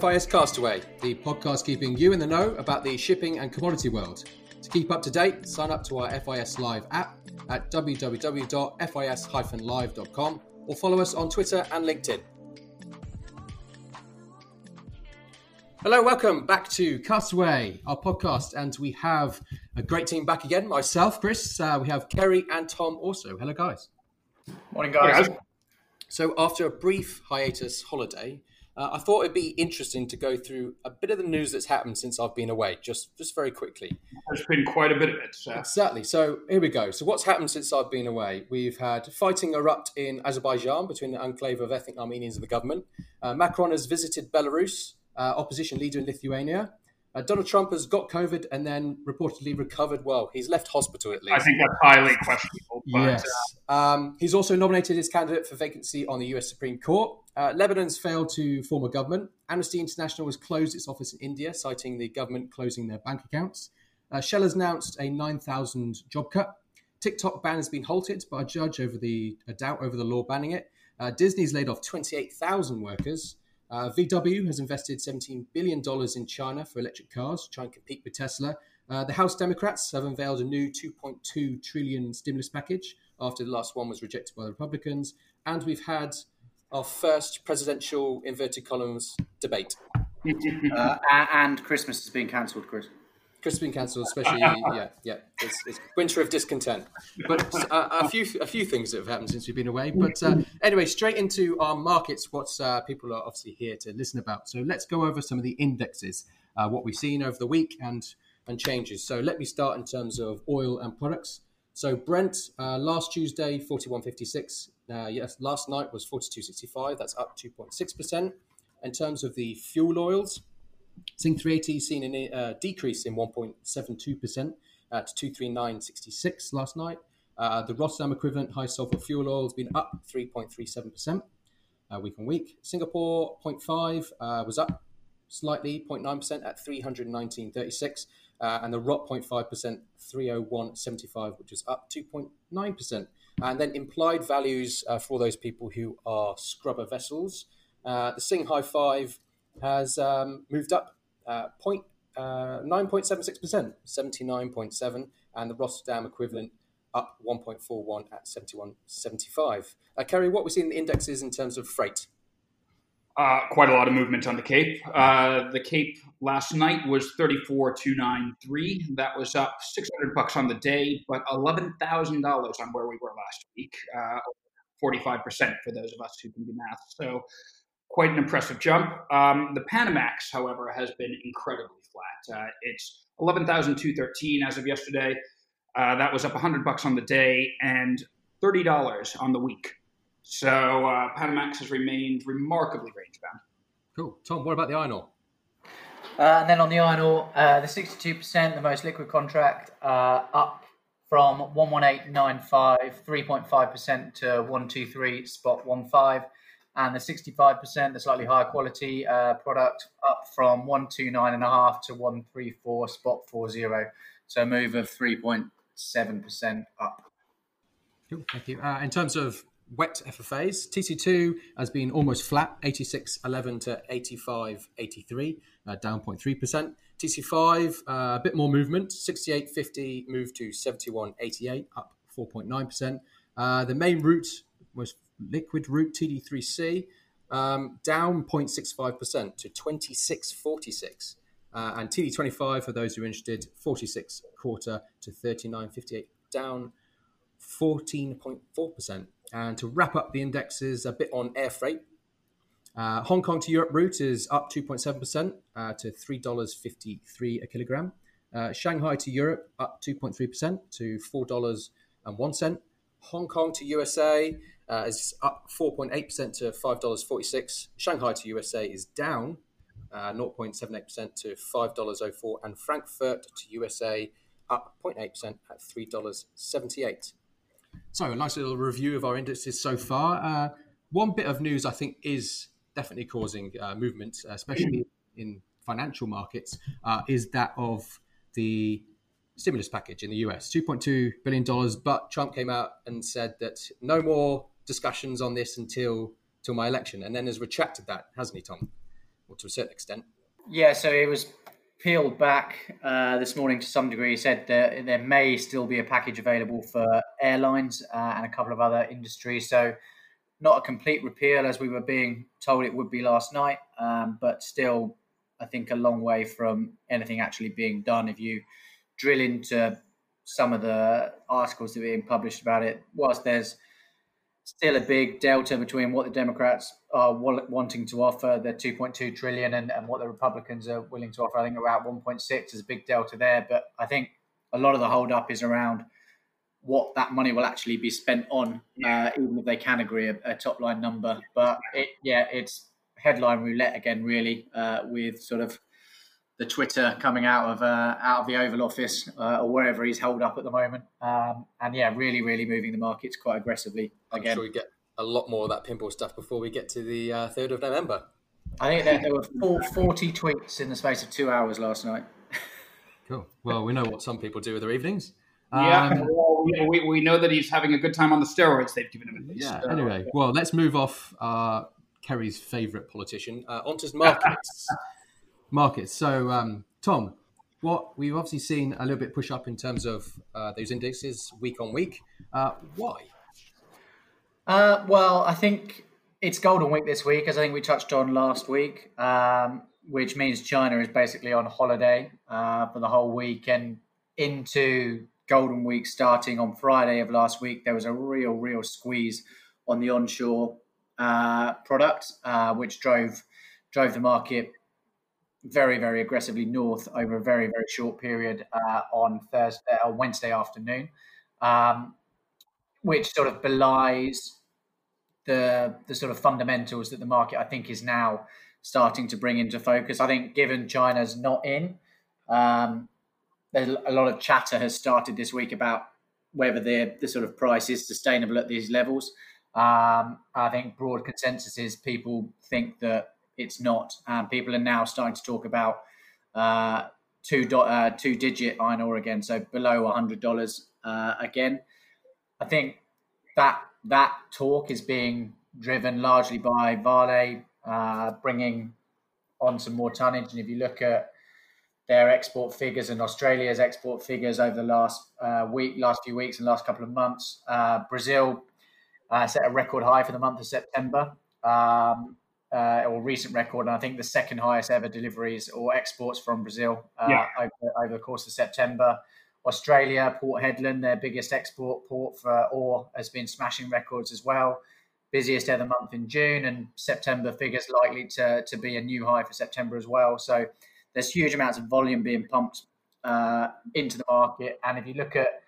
FIS Castaway, the podcast keeping you in the know about the shipping and commodity world. To keep up to date, sign up to our FIS Live app at www.fis-live.com or follow us on Twitter and LinkedIn. Hello, welcome back to Castaway, our podcast, and we have a great team back again. Myself, Chris, uh, we have Kerry and Tom also. Hello, guys. Morning, guys. So, after a brief hiatus holiday, uh, I thought it'd be interesting to go through a bit of the news that's happened since I've been away, just just very quickly. There's been quite a bit of it. So. Exactly. So here we go. So what's happened since I've been away? We've had fighting erupt in Azerbaijan between the enclave of ethnic Armenians and the government. Uh, Macron has visited Belarus uh, opposition leader in Lithuania. Uh, Donald Trump has got COVID and then reportedly recovered well. He's left hospital at least. I think that's highly questionable. But, yes. Um, he's also nominated his candidate for vacancy on the US Supreme Court. Uh, Lebanon's failed to form a government. Amnesty International has closed its office in India, citing the government closing their bank accounts. Uh, Shell has announced a 9,000 job cut. TikTok ban has been halted by a judge over the a doubt over the law banning it. Uh, Disney's laid off 28,000 workers. Uh, VW has invested $17 billion in China for electric cars to try and compete with Tesla. Uh, the House Democrats have unveiled a new 2.2 trillion stimulus package after the last one was rejected by the Republicans. And we've had our first presidential inverted columns debate. uh, and Christmas has been cancelled, Chris. Christmas has been cancelled, especially yeah, yeah. It's, it's, winter of discontent. But uh, a few a few things that have happened since we've been away. But uh, anyway, straight into our markets. What uh, people are obviously here to listen about. So let's go over some of the indexes, uh, what we've seen over the week, and and changes. So let me start in terms of oil and products. So Brent uh, last Tuesday forty one fifty six. Uh, yes, last night was forty two sixty five. That's up two point six percent. In terms of the fuel oils. Sing 380 seen a uh, decrease in 1.72% uh, to 239.66 last night. Uh, the Rotterdam equivalent high sulfur fuel oil has been up 3.37% uh, week on week. Singapore 0.5 uh, was up slightly 0.9% at 319.36. Uh, and the ROT 0.5%, 301.75, which is up 2.9%. And then implied values uh, for those people who are scrubber vessels. the Sing High 5 has um, moved up uh, point, uh, 9.76%, 79.7, and the Rotterdam equivalent up 1.41 at 71.75. Uh, Kerry, what we see in the indexes in terms of freight? Uh, quite a lot of movement on the Cape. Uh, the Cape last night was 34,293. That was up 600 bucks on the day, but $11,000 on where we were last week. Uh, 45% for those of us who can do math. So quite an impressive jump. Um, the Panamax, however, has been incredibly flat. Uh, it's 11,213 as of yesterday. Uh, that was up 100 bucks on the day and $30 on the week. So uh, Panamax has remained remarkably range bound. Cool. Tom, what about the iron ore? Uh, and then on the iron ore, uh, the 62%, the most liquid contract, uh, up from 118.95, 3.5% to 123 spot 15 and the 65%, the slightly higher quality uh, product, up from 129.5 to 134 spot 40. So a move of 3.7% up. Cool, thank you. Uh, in terms of wet FFAs, TC2 has been almost flat, 86.11 to 85.83, uh, down 0.3%. TC5, uh, a bit more movement, 68.50 moved to 71.88, up 4.9%. Uh, the main route was liquid route TD3C um, down 0.65% to 26.46. Uh, and TD25, for those who are interested, 46 quarter to 39.58, down 14.4%. And to wrap up the indexes, a bit on air freight. Uh, Hong Kong to Europe route is up 2.7% uh, to $3.53 a kilogram. Uh, Shanghai to Europe up 2.3% to $4.01. Hong Kong to USA uh, is up 4.8% to $5.46. Shanghai to USA is down uh, 0.78% to $5.04. And Frankfurt to USA up 0.8% at $3.78. So, a nice little review of our indices so far. Uh, one bit of news I think is definitely causing uh, movement, especially in financial markets, uh, is that of the stimulus package in the US, $2.2 billion. But Trump came out and said that no more discussions on this until, until my election, and then has retracted that, hasn't he, Tom? or to a certain extent. Yeah, so it was peeled back uh, this morning to some degree. He said that there may still be a package available for airlines uh, and a couple of other industries. So, not a complete repeal as we were being told it would be last night, um, but still, I think a long way from anything actually being done. If you drill into some of the articles that are being published about it, whilst there's still a big delta between what the Democrats are wanting to offer, the 2.2 trillion, and, and what the Republicans are willing to offer. I think about 1.6 is a big delta there. But I think a lot of the holdup is around what that money will actually be spent on, uh, even if they can agree a, a top line number. But it, yeah, it's headline roulette again, really, uh, with sort of the Twitter coming out of uh, out of the Oval Office uh, or wherever he's held up at the moment. Um, and yeah, really, really moving the markets quite aggressively. Again. I'm sure we get a lot more of that pinball stuff before we get to the uh, third of November. I think there, there were 40 tweets in the space of two hours last night. Cool. Well, we know what some people do with their evenings. Yeah, um, well, we, we know that he's having a good time on the steroids they've given him. Yeah. Anyway, well, let's move off uh, Kerry's favourite politician uh, onto markets. markets. So, um, Tom, what we've obviously seen a little bit push up in terms of uh, those indexes week on week. Uh, why? Uh, well, I think it's Golden Week this week, as I think we touched on last week, um, which means China is basically on holiday uh, for the whole week and into Golden Week starting on Friday of last week. There was a real, real squeeze on the onshore uh, product, uh, which drove drove the market very, very aggressively north over a very, very short period uh, on Thursday or Wednesday afternoon. Um, which sort of belies the the sort of fundamentals that the market I think is now starting to bring into focus. I think given China's not in, um, there's a lot of chatter has started this week about whether the the sort of price is sustainable at these levels. Um, I think broad consensus is people think that it's not. Um, people are now starting to talk about uh, two do, uh, two digit iron ore again, so below hundred dollars uh, again. I think that that talk is being driven largely by Vale uh, bringing on some more tonnage. And if you look at their export figures and Australia's export figures over the last uh, week, last few weeks, and last couple of months, uh, Brazil uh, set a record high for the month of September, um, uh, or recent record, and I think the second highest ever deliveries or exports from Brazil uh, yeah. over, over the course of September. Australia, Port Hedland, their biggest export port for ore, has been smashing records as well. Busiest ever month in June, and September figures likely to, to be a new high for September as well. So there's huge amounts of volume being pumped uh, into the market. And if you look at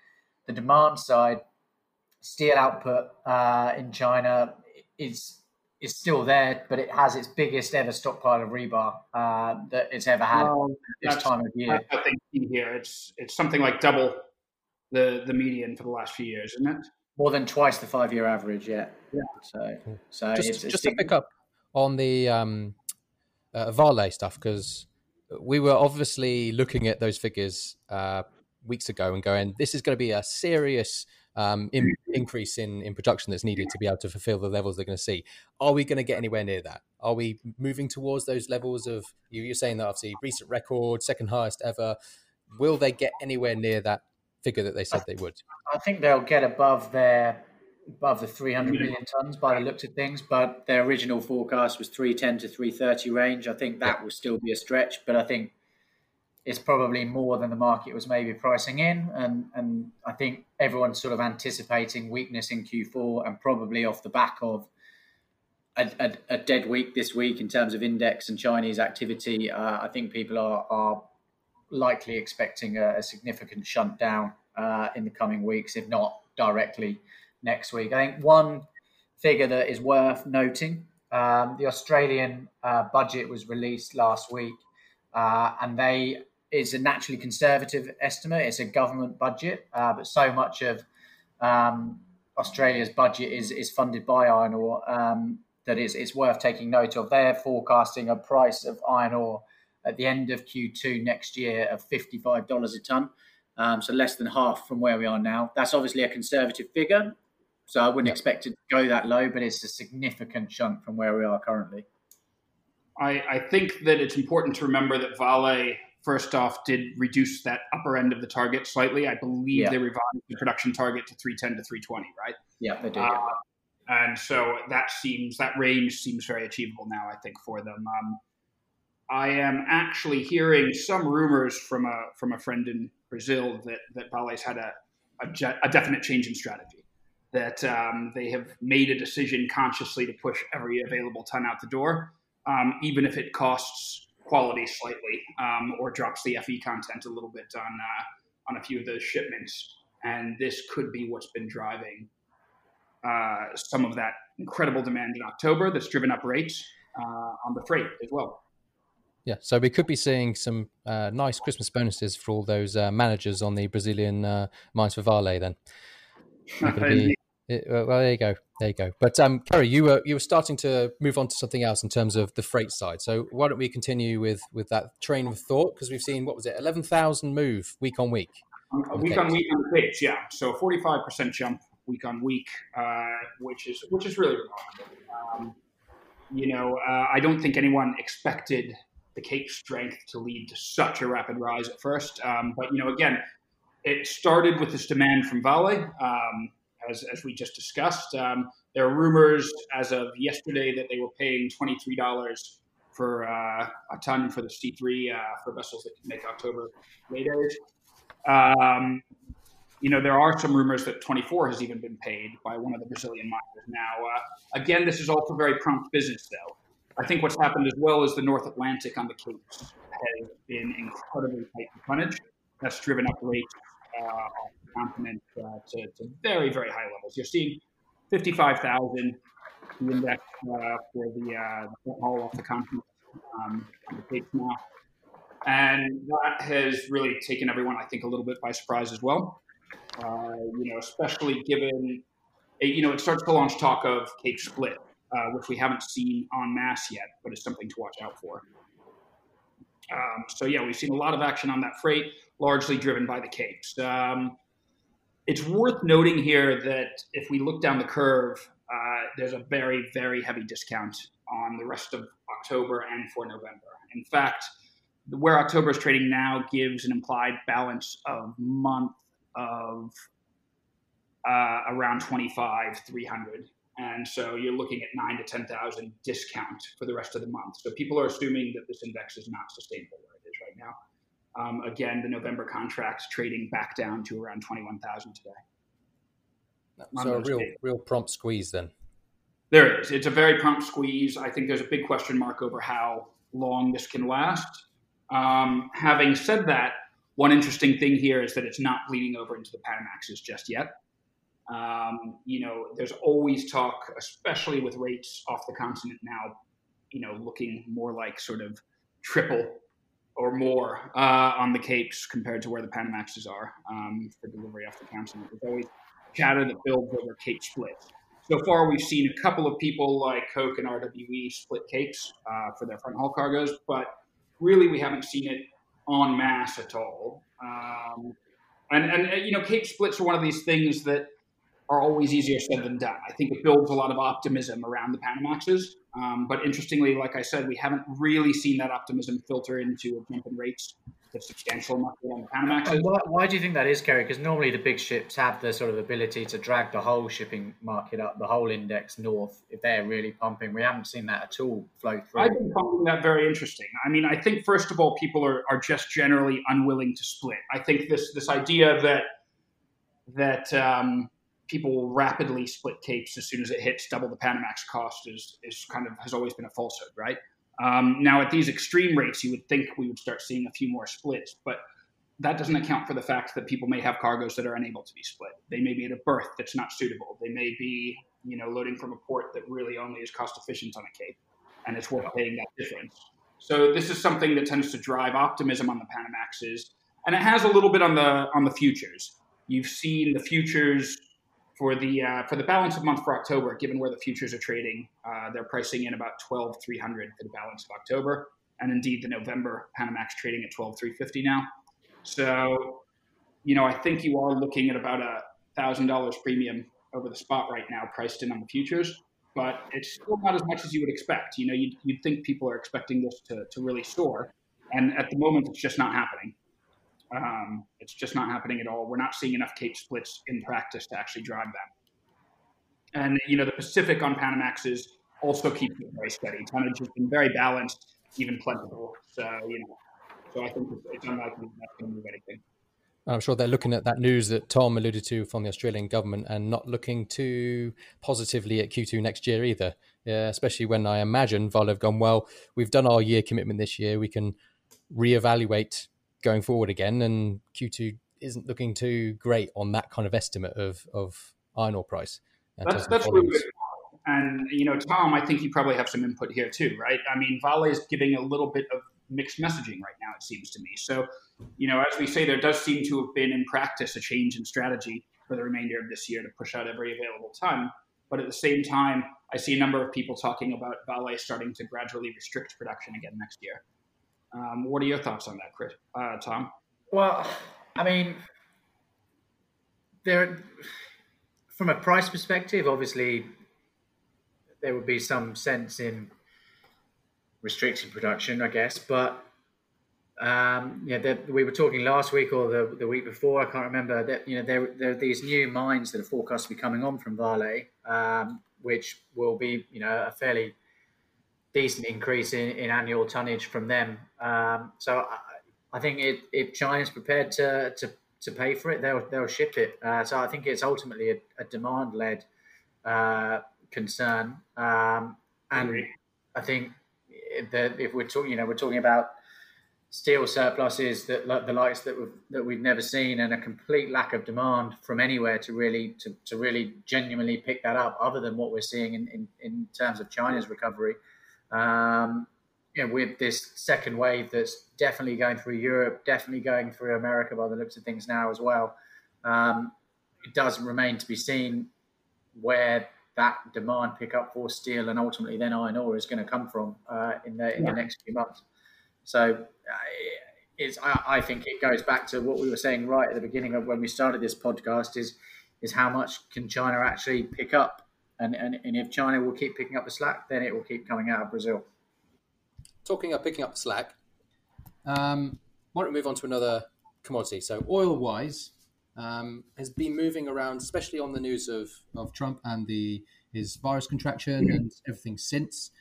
the demand side, steel output uh, in China is is still there, but it has its biggest ever stockpile of rebar uh, that it's ever had well, this time of year. I think here it's it's something like double the the median for the last few years, isn't it? More than twice the five year average, yeah. Yeah. So, so just, it's, it's just to pick up on the um, uh, Vale stuff because we were obviously looking at those figures uh, weeks ago and going, this is going to be a serious um, in, increase in, in production that's needed to be able to fulfill the levels they're going to see. Are we going to get anywhere near that? Are we moving towards those levels of, you're saying that obviously recent record, second highest ever. Will they get anywhere near that figure that they said they would? I think they'll get above their above the 300 million tons by the looks of things, but their original forecast was 310 to 330 range. I think that will still be a stretch, but I think it's probably more than the market was maybe pricing in. And, and I think everyone's sort of anticipating weakness in Q4 and probably off the back of a, a, a dead week this week in terms of index and Chinese activity. Uh, I think people are, are likely expecting a, a significant shunt down uh, in the coming weeks, if not directly next week. I think one figure that is worth noting um, the Australian uh, budget was released last week, uh, and they is a naturally conservative estimate. It's a government budget, uh, but so much of um, Australia's budget is is funded by iron ore um, that it's, it's worth taking note of. They're forecasting a price of iron ore at the end of Q2 next year of fifty five dollars a ton, um, so less than half from where we are now. That's obviously a conservative figure, so I wouldn't expect it to go that low, but it's a significant shunt from where we are currently. I, I think that it's important to remember that Vale first off did reduce that upper end of the target slightly. I believe yeah. they revised the production target to 310 to 320, right? Yeah, they did. Uh, and so that seems that range seems very achievable now. I think for them. Um, I am actually hearing some rumors from a from a friend in Brazil that that Vale's had a a, a definite change in strategy. That um, they have made a decision consciously to push every available ton out the door, um, even if it costs quality slightly um, or drops the FE content a little bit on uh, on a few of those shipments. And this could be what's been driving uh, some of that incredible demand in October that's driven up rates uh, on the freight as well. Yeah, so we could be seeing some uh, nice Christmas bonuses for all those uh, managers on the Brazilian uh, Mines for Vale. Then, be, it, well, there you go, there you go. But um, Kerry, you were you were starting to move on to something else in terms of the freight side. So why don't we continue with with that train of thought? Because we've seen what was it, eleven thousand move week on week. On week on week on the Cape, yeah. So forty five percent jump week on week, uh, which is which is really remarkable. Um, you know, uh, I don't think anyone expected the Cape strength to lead to such a rapid rise at first. Um, but you know, again, it started with this demand from Vale, um, as as we just discussed. Um, there are rumors as of yesterday that they were paying twenty three dollars for uh, a ton for the C three uh, for vessels that can make October late Um, you know, there are some rumors that 24 has even been paid by one of the Brazilian miners. Now, uh, again, this is also very prompt business, though. I think what's happened as well is the North Atlantic on the Capes has been incredibly tight tonnage. That's driven up rates uh, continent uh, to, to, very, very high levels. You're seeing 55,000 the index uh, for the, uh, off the continent um, now. And that has really taken everyone, I think, a little bit by surprise as well. Uh, you know, especially given, you know, it starts to launch talk of Cape Split uh, which we haven't seen en masse yet, but it's something to watch out for. Um, so yeah, we've seen a lot of action on that freight, largely driven by the capes. Um, it's worth noting here that if we look down the curve, uh, there's a very, very heavy discount on the rest of October and for November. In fact, where October is trading now gives an implied balance of month of uh, around 25, 300. And so you're looking at nine to 10,000 discount for the rest of the month. So people are assuming that this index is not sustainable where it is right now. Um, again, the November contracts trading back down to around 21,000 today. So a real, real prompt squeeze then. There is. It's a very prompt squeeze. I think there's a big question mark over how long this can last. Um, having said that, one interesting thing here is that it's not bleeding over into the Panamaxes just yet. Um, you know, there's always talk, especially with rates off the continent now, you know, looking more like sort of triple or more uh, on the Capes compared to where the Panamaxes are um, for delivery off the continent. There's always chatter that builds over Cape splits. So far, we've seen a couple of people like Coke and RWE split Capes uh, for their front haul cargoes, but really we haven't seen it en masse at all. Um, and, and, you know, Cape splits are one of these things that are always easier said than done. I think it builds a lot of optimism around the Panamaxes. Um, but interestingly, like I said, we haven't really seen that optimism filter into a jump in rates that's substantial enough on the Panamaxes. Why, why, do you think that is, Kerry? Because normally the big ships have the sort of ability to drag the whole shipping market up, the whole index north, if they're really pumping. We haven't seen that at all flow through. I think finding that very interesting. I mean, I think first of all, people are, are just generally unwilling to split. I think this this idea that that um, people will rapidly split capes as soon as it hits double the Panamax cost is, is kind of has always been a falsehood, right? Um, now, at these extreme rates, you would think we would start seeing a few more splits, but that doesn't account for the fact that people may have cargoes that are unable to be split. They may be at a berth that's not suitable. They may be, you know, loading from a port that really only is cost efficient on a cape, and it's worth paying that difference. So this is something that tends to drive optimism on the Panamaxes, and it has a little bit on the on the futures. You've seen the futures for the uh, for the balance of month for October, given where the futures are trading, uh, they're pricing in about twelve three hundred for the balance of October, and indeed the November Panamax trading at twelve three fifty now. So, you know, I think you are looking at about a thousand dollars premium over the spot right now, priced in on the futures. but it's still not as much as you would expect. You know, you'd, you'd think people are expecting this to, to really soar, and at the moment, it's just not happening. Um, it's just not happening at all. We're not seeing enough Cape splits in practice to actually drive that. And you know, the Pacific on Panamaxes also keeps it very steady. Tonnage has been very balanced, even plentiful. So you know, so I think it's, unlikely that's going to move anything. I'm sure they're looking at that news that Tom alluded to from the Australian government and not looking too positively at Q2 next year either. Yeah, especially when I imagine Vale have gone, well, we've done our year commitment this year. We can reevaluate going forward again. And Q2 isn't looking too great on that kind of estimate of, of iron ore price. That's, that's really good. And, you know, Tom, I think you probably have some input here too, right? I mean, Vale is giving a little bit of mixed messaging right now, it seems to me. So, you know, as we say, there does seem to have been in practice a change in strategy for the remainder of this year to push out every available ton. But at the same time, I see a number of people talking about Vale starting to gradually restrict production again next year. Um, what are your thoughts on that, Chris, uh, Tom? Well, I mean, there, from a price perspective, obviously, there would be some sense in restricting production, I guess. But um, yeah, we were talking last week or the, the week before, I can't remember. That you know there, there are these new mines that are forecast to be coming on from Vale, um, which will be you know a fairly decent increase in, in annual tonnage from them. Um, so I, I think it, if China's prepared to, to to pay for it, they'll they'll ship it. Uh, so I think it's ultimately a, a demand led uh, concern, um, and I think that if we're talking, you know, we're talking about steel surpluses that the likes that we've that we've never seen, and a complete lack of demand from anywhere to really to, to really genuinely pick that up, other than what we're seeing in, in, in terms of China's recovery. Um, you know, with this second wave that's definitely going through Europe, definitely going through America by the looks of things now as well. Um, it does remain to be seen where that demand pickup for steel and ultimately then iron ore is going to come from uh, in the in yeah. the next few months. So uh, it's I, I, think it goes back to what we were saying right at the beginning of when we started this podcast is is how much can China actually pick up and, and, and if China will keep picking up the slack then it will keep coming out of Brazil. Talking of picking up the slack, um, why don't we move on to another commodity? So oil wise, um, has been moving around, especially on the news of, of Trump and the his virus contraction and everything since.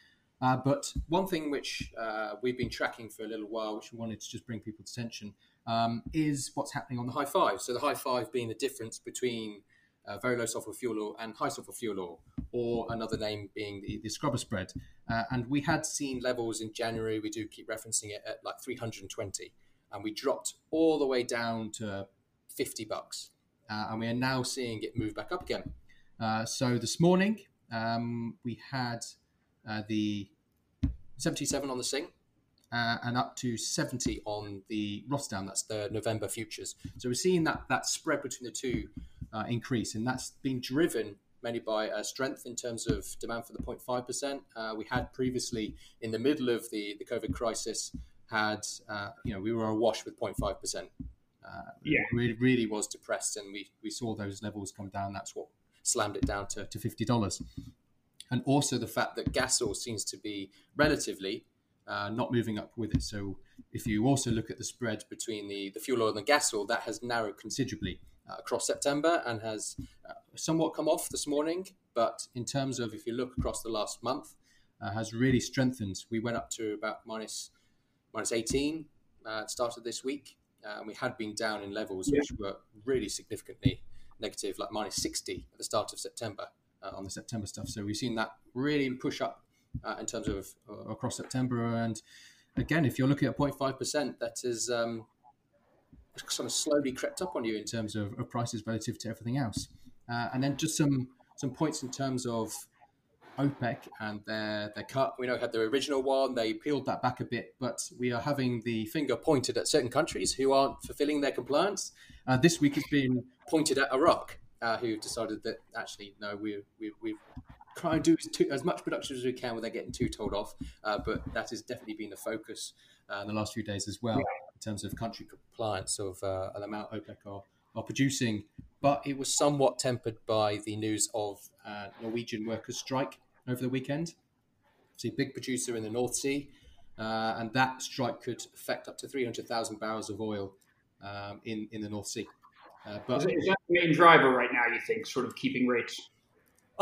Uh, but one thing which uh, we've been tracking for a little while, which we wanted to just bring people's attention, um, is what's happening on the high five. So the high five being the difference between uh, very low sulfur fuel oil and high sulfur fuel oil, or another name being the, the scrubber spread. Uh, and we had seen levels in January, we do keep referencing it, at like 320. And we dropped all the way down to 50 bucks. Uh, and we are now seeing it move back up again. Uh, so this morning um, we had uh, the 77 on the Sing uh, and up to 70 on the Rotterdam. That's the November futures. So we're seeing that that spread between the two uh, increase, and that's been driven mainly by uh, strength in terms of demand for the 0.5%. Uh, we had previously, in the middle of the, the COVID crisis, had, uh, you know, we were awash with 0.5%. Uh, yeah. really, really was depressed, and we, we saw those levels come down. That's what slammed it down to, to $50. And also the fact that gas oil seems to be relatively uh, not moving up with it. So if you also look at the spread between the, the fuel oil and the gas oil, that has narrowed considerably uh, across September and has uh, somewhat come off this morning. But in terms of if you look across the last month, uh, has really strengthened. We went up to about minus minus 18 uh, at start of this week uh, and we had been down in levels yeah. which were really significantly negative, like minus 60 at the start of September on the September stuff. So we've seen that really push up uh, in terms of uh, across September. And again, if you're looking at 0.5%, that is um, sort of slowly crept up on you in terms of, of prices relative to everything else. Uh, and then just some some points in terms of OPEC and their their cut. We know had their original one; they peeled that back a bit, but we are having the finger pointed at certain countries who aren't fulfilling their compliance. Uh, this week has been pointed at Iraq, uh, who decided that actually no, we we we try and do as, too, as, much production as we can without getting too told off. Uh, but that has definitely been the focus uh, in the last few days as well in terms of country compliance of uh, the amount OPEC are, are producing. But it was somewhat tempered by the news of uh, Norwegian workers' strike over the weekend. See, big producer in the North Sea, uh, and that strike could affect up to 300,000 barrels of oil um, in in the North Sea. Uh, but is, is that the main driver right now? You think, sort of keeping rates?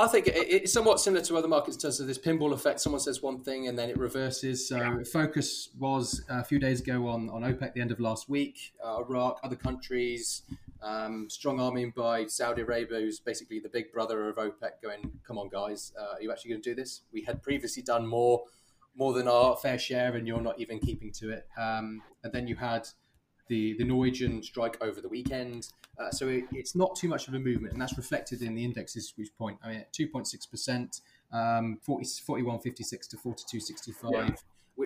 I think it's somewhat similar to other markets in terms of this pinball effect. Someone says one thing and then it reverses. So yeah. focus was a few days ago on, on OPEC, the end of last week, uh, Iraq, other countries, um, strong arming by Saudi Arabia, who's basically the big brother of OPEC, going, "Come on, guys, uh, are you actually going to do this? We had previously done more, more than our fair share, and you're not even keeping to it." Um, and then you had the the Norwegian strike over the weekend. Uh, so it, it's not too much of a movement, and that's reflected in the indexes. Which point, I mean, at two point six percent, um, 41.56 to forty two sixty five.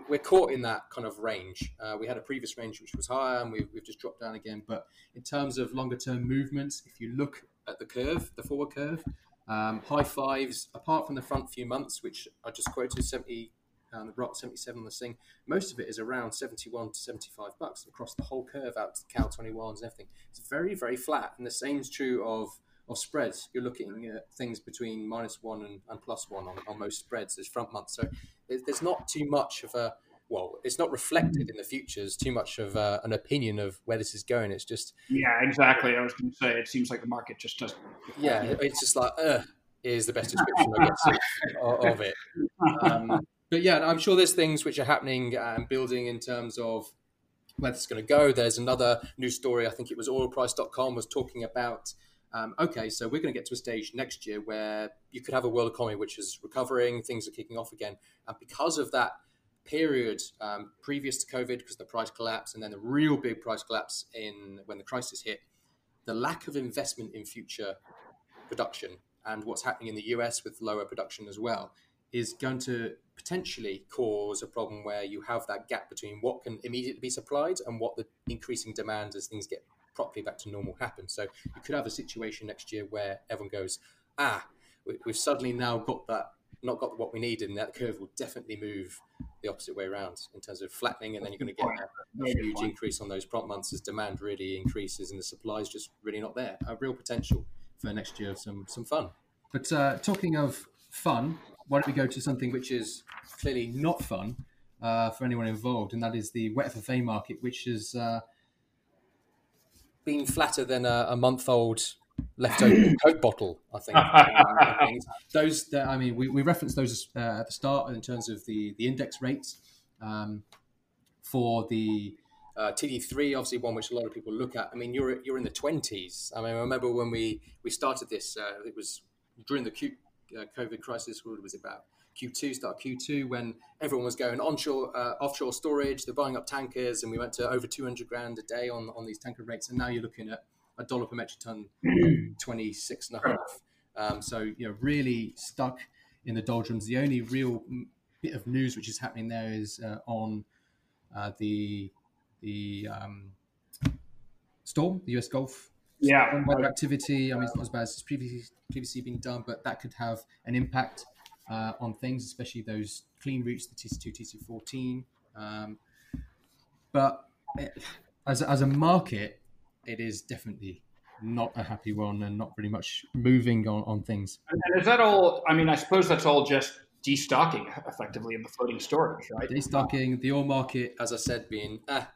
We're caught in that kind of range. Uh, we had a previous range which was higher, and we've, we've just dropped down again. But in terms of longer term movements, if you look at the curve, the forward curve, um, high fives, apart from the front few months, which I just quoted, 70 the Rock 77 on the Sing, most of it is around 71 to 75 bucks across the whole curve out to the Cal 21s and everything. It's very, very flat. And the same is true of, of spreads. You're looking at things between minus one and, and plus one on, on most spreads this front month. So there's not too much of a, well, it's not reflected in the futures too much of uh, an opinion of where this is going. It's just yeah, exactly. I was going to say it seems like the market just doesn't. Yeah, it's just like uh, is the best description I guess of, of, it. Um, but yeah, I'm sure there's things which are happening and building in terms of where this is going to go. There's another news story. I think it was oilprice.com was talking about. Um, okay, so we're going to get to a stage next year where you could have a world economy which is recovering, things are kicking off again, and because of that period um, previous to COVID, because the price collapse and then the real big price collapse in when the crisis hit, the lack of investment in future production and what's happening in the US with lower production as well is going to potentially cause a problem where you have that gap between what can immediately be supplied and what the increasing demand as things get properly back to normal happens. So you could have a situation next year where everyone goes, ah, we've suddenly now got that, not got what we needed, and that curve will definitely move the opposite way around in terms of flattening, and then you're going to get a, a huge increase on those prompt months as demand really increases and the supply is just really not there. A real potential for next year of some some fun. But uh, talking of fun, why don't we go to something which is clearly not fun uh, for anyone involved, and that is the wet FFA market, which has uh, been flatter than a, a month-old leftover Coke bottle. I think um, those. That, I mean, we, we referenced those uh, at the start in terms of the the index rates um, for the. Uh, TD3, obviously one which a lot of people look at. I mean, you're you're in the 20s. I mean, I remember when we we started this. Uh, it was during the Q, uh, COVID crisis, what was about? Q2, start Q2, when everyone was going onshore, uh, offshore storage, they're buying up tankers, and we went to over 200 grand a day on, on these tanker rates. And now you're looking at a dollar per metric ton, 26 and a half. Um, so, you know, really stuck in the doldrums. The only real bit of news which is happening there is uh, on uh, the the um, storm, the US Gulf yeah weather activity. I mean, it's not as bad as it's previously previously been done, but that could have an impact uh, on things, especially those clean routes, the TC2, TC14. Um, but it, as as a market, it is definitely not a happy one and not really much moving on, on things. And is that all? I mean, I suppose that's all just destocking effectively in the floating storage, right? Destocking, the oil market, as I said, being ah,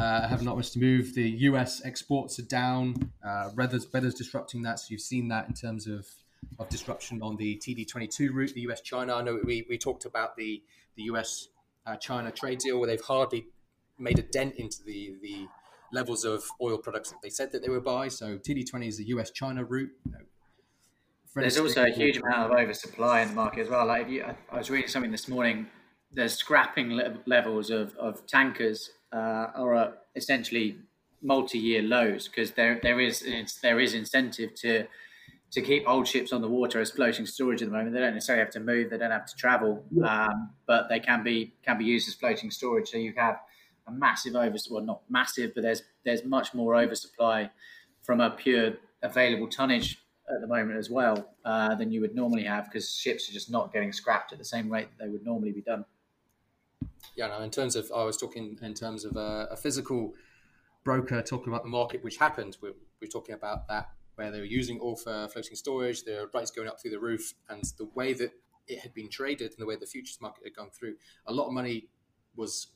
uh, have not much to move. The US exports are down. Uh, weather's, weather's disrupting that. So you've seen that in terms of, of disruption on the TD22 route, the US China. I know we, we talked about the, the US China trade deal where they've hardly made a dent into the, the levels of oil products that they said that they would buy. So TD20 is the US China route. You know, there's also a huge amount of oversupply in the market as well. Like you, I was reading something this morning. There's scrapping le- levels of, of tankers uh, are essentially multi-year lows because there there is there is incentive to to keep old ships on the water as floating storage at the moment. They don't necessarily have to move, they don't have to travel, um, but they can be can be used as floating storage. So you have a massive over well not massive, but there's there's much more oversupply from a pure available tonnage at the moment as well uh, than you would normally have because ships are just not getting scrapped at the same rate that they would normally be done yeah, no, in terms of, I was talking in terms of a, a physical broker talking about the market, which happened. We're, we're talking about that where they were using all for floating storage, the rates going up through the roof, and the way that it had been traded and the way the futures market had gone through, a lot of money was,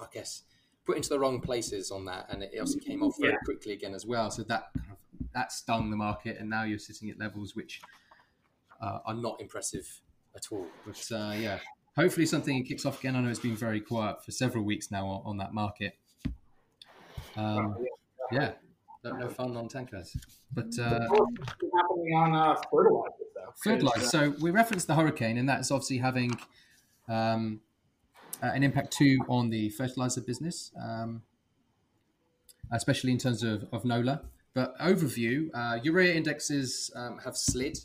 I guess, put into the wrong places on that, and it obviously came off very Yeah. quickly again as well. So that kind of, that stung the market, and now you're sitting at levels which uh, are not impressive at all. But uh, yeah, hopefully something kicks off again. I know it's been very quiet for several weeks now on, on that market. Um, yeah, no, no fun on tankers. But uh, happening on uh, fertilizer though? fertilizer. So we referenced the hurricane, and that's obviously having um, uh, an impact too on the fertilizer business, um, especially in terms of, of NOLA. But overview, uh, urea indexes um, have slid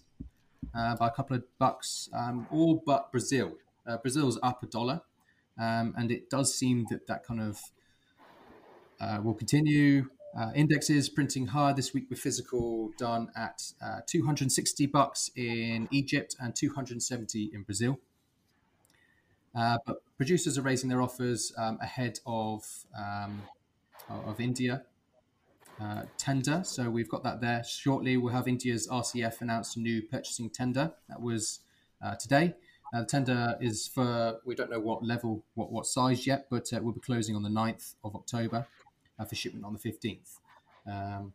uh, by a couple of bucks, um, all but Brazil. Uh, Brazil's up a dollar, um, and it does seem that that kind of uh, will continue. Uh, indexes printing hard this week with physical done at uh, 260 bucks in Egypt and 270 in Brazil. Uh, but producers are raising their offers um, ahead of um, of India uh, tender. So we've got that there. Shortly, we'll have India's RCF announce a new purchasing tender. That was today. Uh, the tender is for we don't know what level, what what size yet, but uh, we'll be closing on the 9th of October uh, for shipment on the 15th. Um,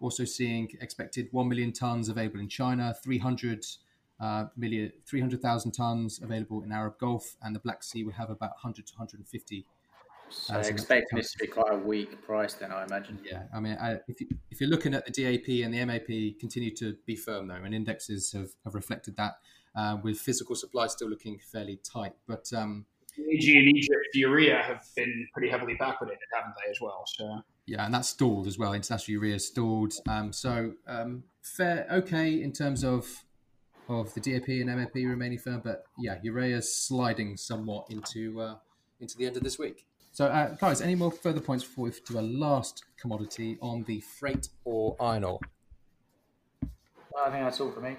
also seeing expected 1 million tons available in China, 300 uh, million, 300,000 tons available in Arab Gulf, and the Black Sea will have about 100 to 150. So an expecting this to be quite a weak price, then I imagine. Yeah, I mean, I, if, you, if you're looking at the DAP and the MAP continue to be firm though, and indexes have, have reflected that, uh, with physical supply still looking fairly tight. But um, AG and Egypt urea have been pretty heavily backwardated, haven't they, as well? So Yeah, and that's stalled as well. International urea is stalled. Um, so um, fair, okay in terms of of the DAP and MAP remaining firm, but yeah, urea is sliding somewhat into uh, into the end of this week. So, uh, guys, any more further points before we do a last commodity on the freight or iron ore? I think that's all for me.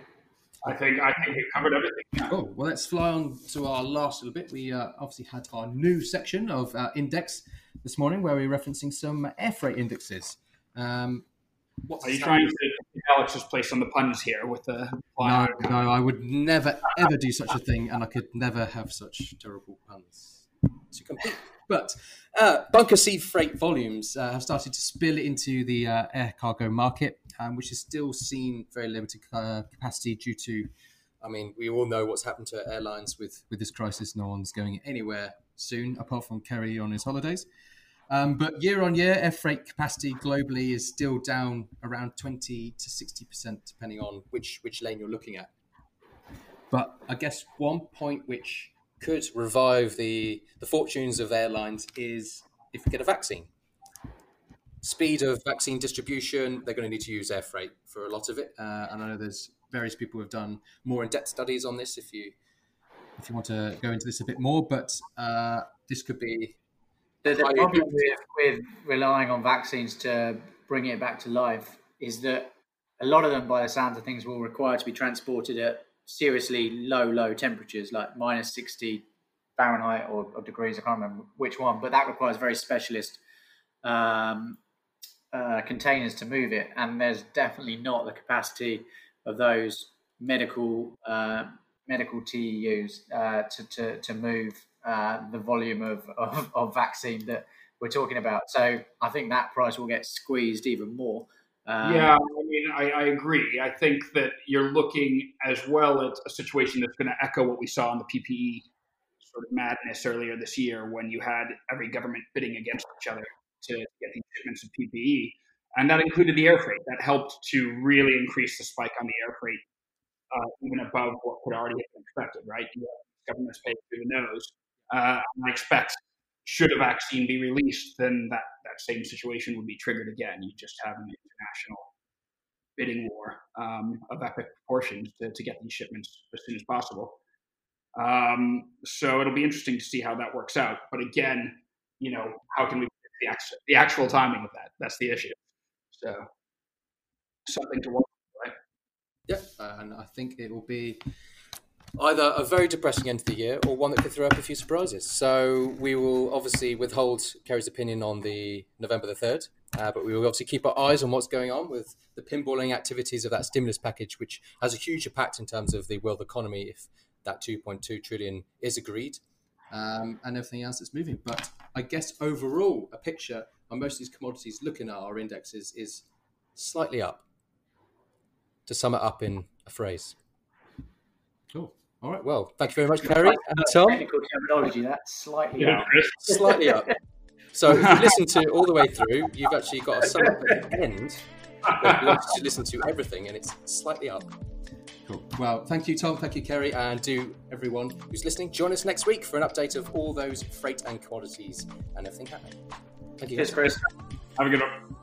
I think I think we've covered everything. Yeah. Oh, well, let's fly on to our last little bit. We uh, obviously had our new section of uh, index this morning where we're referencing some air freight indexes. Um, what's Are you trying to Alex's place on the puns here with the No, no, I would never ever do such a thing, and I could never have such terrible puns to compete. But uh, bunker sea freight volumes uh, have started to spill into the uh, air cargo market, um, which is still seen very limited uh, capacity due to. I mean, we all know what's happened to airlines with with this crisis. No one's going anywhere soon, apart from Kerry on his holidays. Um, but year on year, air freight capacity globally is still down around 20 to 60%, depending on which, which lane you're looking at. But I guess one point which could revive the, the fortunes of airlines is if we get a vaccine. Speed of vaccine distribution, they're going to need to use air freight for a lot of it. Uh, and I know there's various people who have done more in-depth studies on this. If you if you want to go into this a bit more, but uh, this could be The, the problem with, with relying on vaccines to bring it back to life is that a lot of them, by the sounds of things, will require to be transported at seriously low, low temperatures, like minus 60 Fahrenheit or, or degrees. I can't remember which one, but that requires very specialist um, uh, containers to move it. And there's definitely not the capacity of those medical uh, medical TEUs uh, to, to, to move uh, the volume of, of, of vaccine that we're talking about. So I think that price will get squeezed even more. Um, yeah, I mean, I, I agree. I think that you're looking as well at a situation that's going to echo what we saw in the PPE sort of madness earlier this year when you had every government bidding against each other to get these shipments of PPE. And that included the air freight. That helped to really increase the spike on the air freight, uh, even above what could already have been expected, right? You governments paying through the nose. Uh, I expect, should a vaccine be released, then that, that same situation would be triggered again. You just have an international bidding war um, of epic proportions to, to get these shipments as soon as possible. Um, so it'll be interesting to see how that works out. But again, you know, how can we the actual, the actual timing of that? That's the issue. So something to watch. Right? Yeah, uh, and I think it will be either a very depressing end of the year or one that could throw up a few surprises. So we will obviously withhold Kerry's opinion on the November the third, uh, but we will obviously keep our eyes on what's going on with the pinballing activities of that stimulus package, which has a huge impact in terms of the world economy if that 2.2 trillion is agreed, um, and everything else that's moving. But I guess overall, a picture on most of these commodities looking at our indexes is slightly up. To sum it up in a phrase. Cool. All right. Well, thank you very much, Kerry and Tom. Technical terminology, that's slightly Yeah, up. Chris. Slightly up. So if you listen to all the way through, you've actually got a sum up at the end. But you actually listen to everything, and it's slightly up. Cool. Well, thank you, Tom. Thank you, Kerry, and do everyone who's listening join us next week for an update of all those freight and commodities and everything happening. Thank you. Cheers, Chris. Have a good one.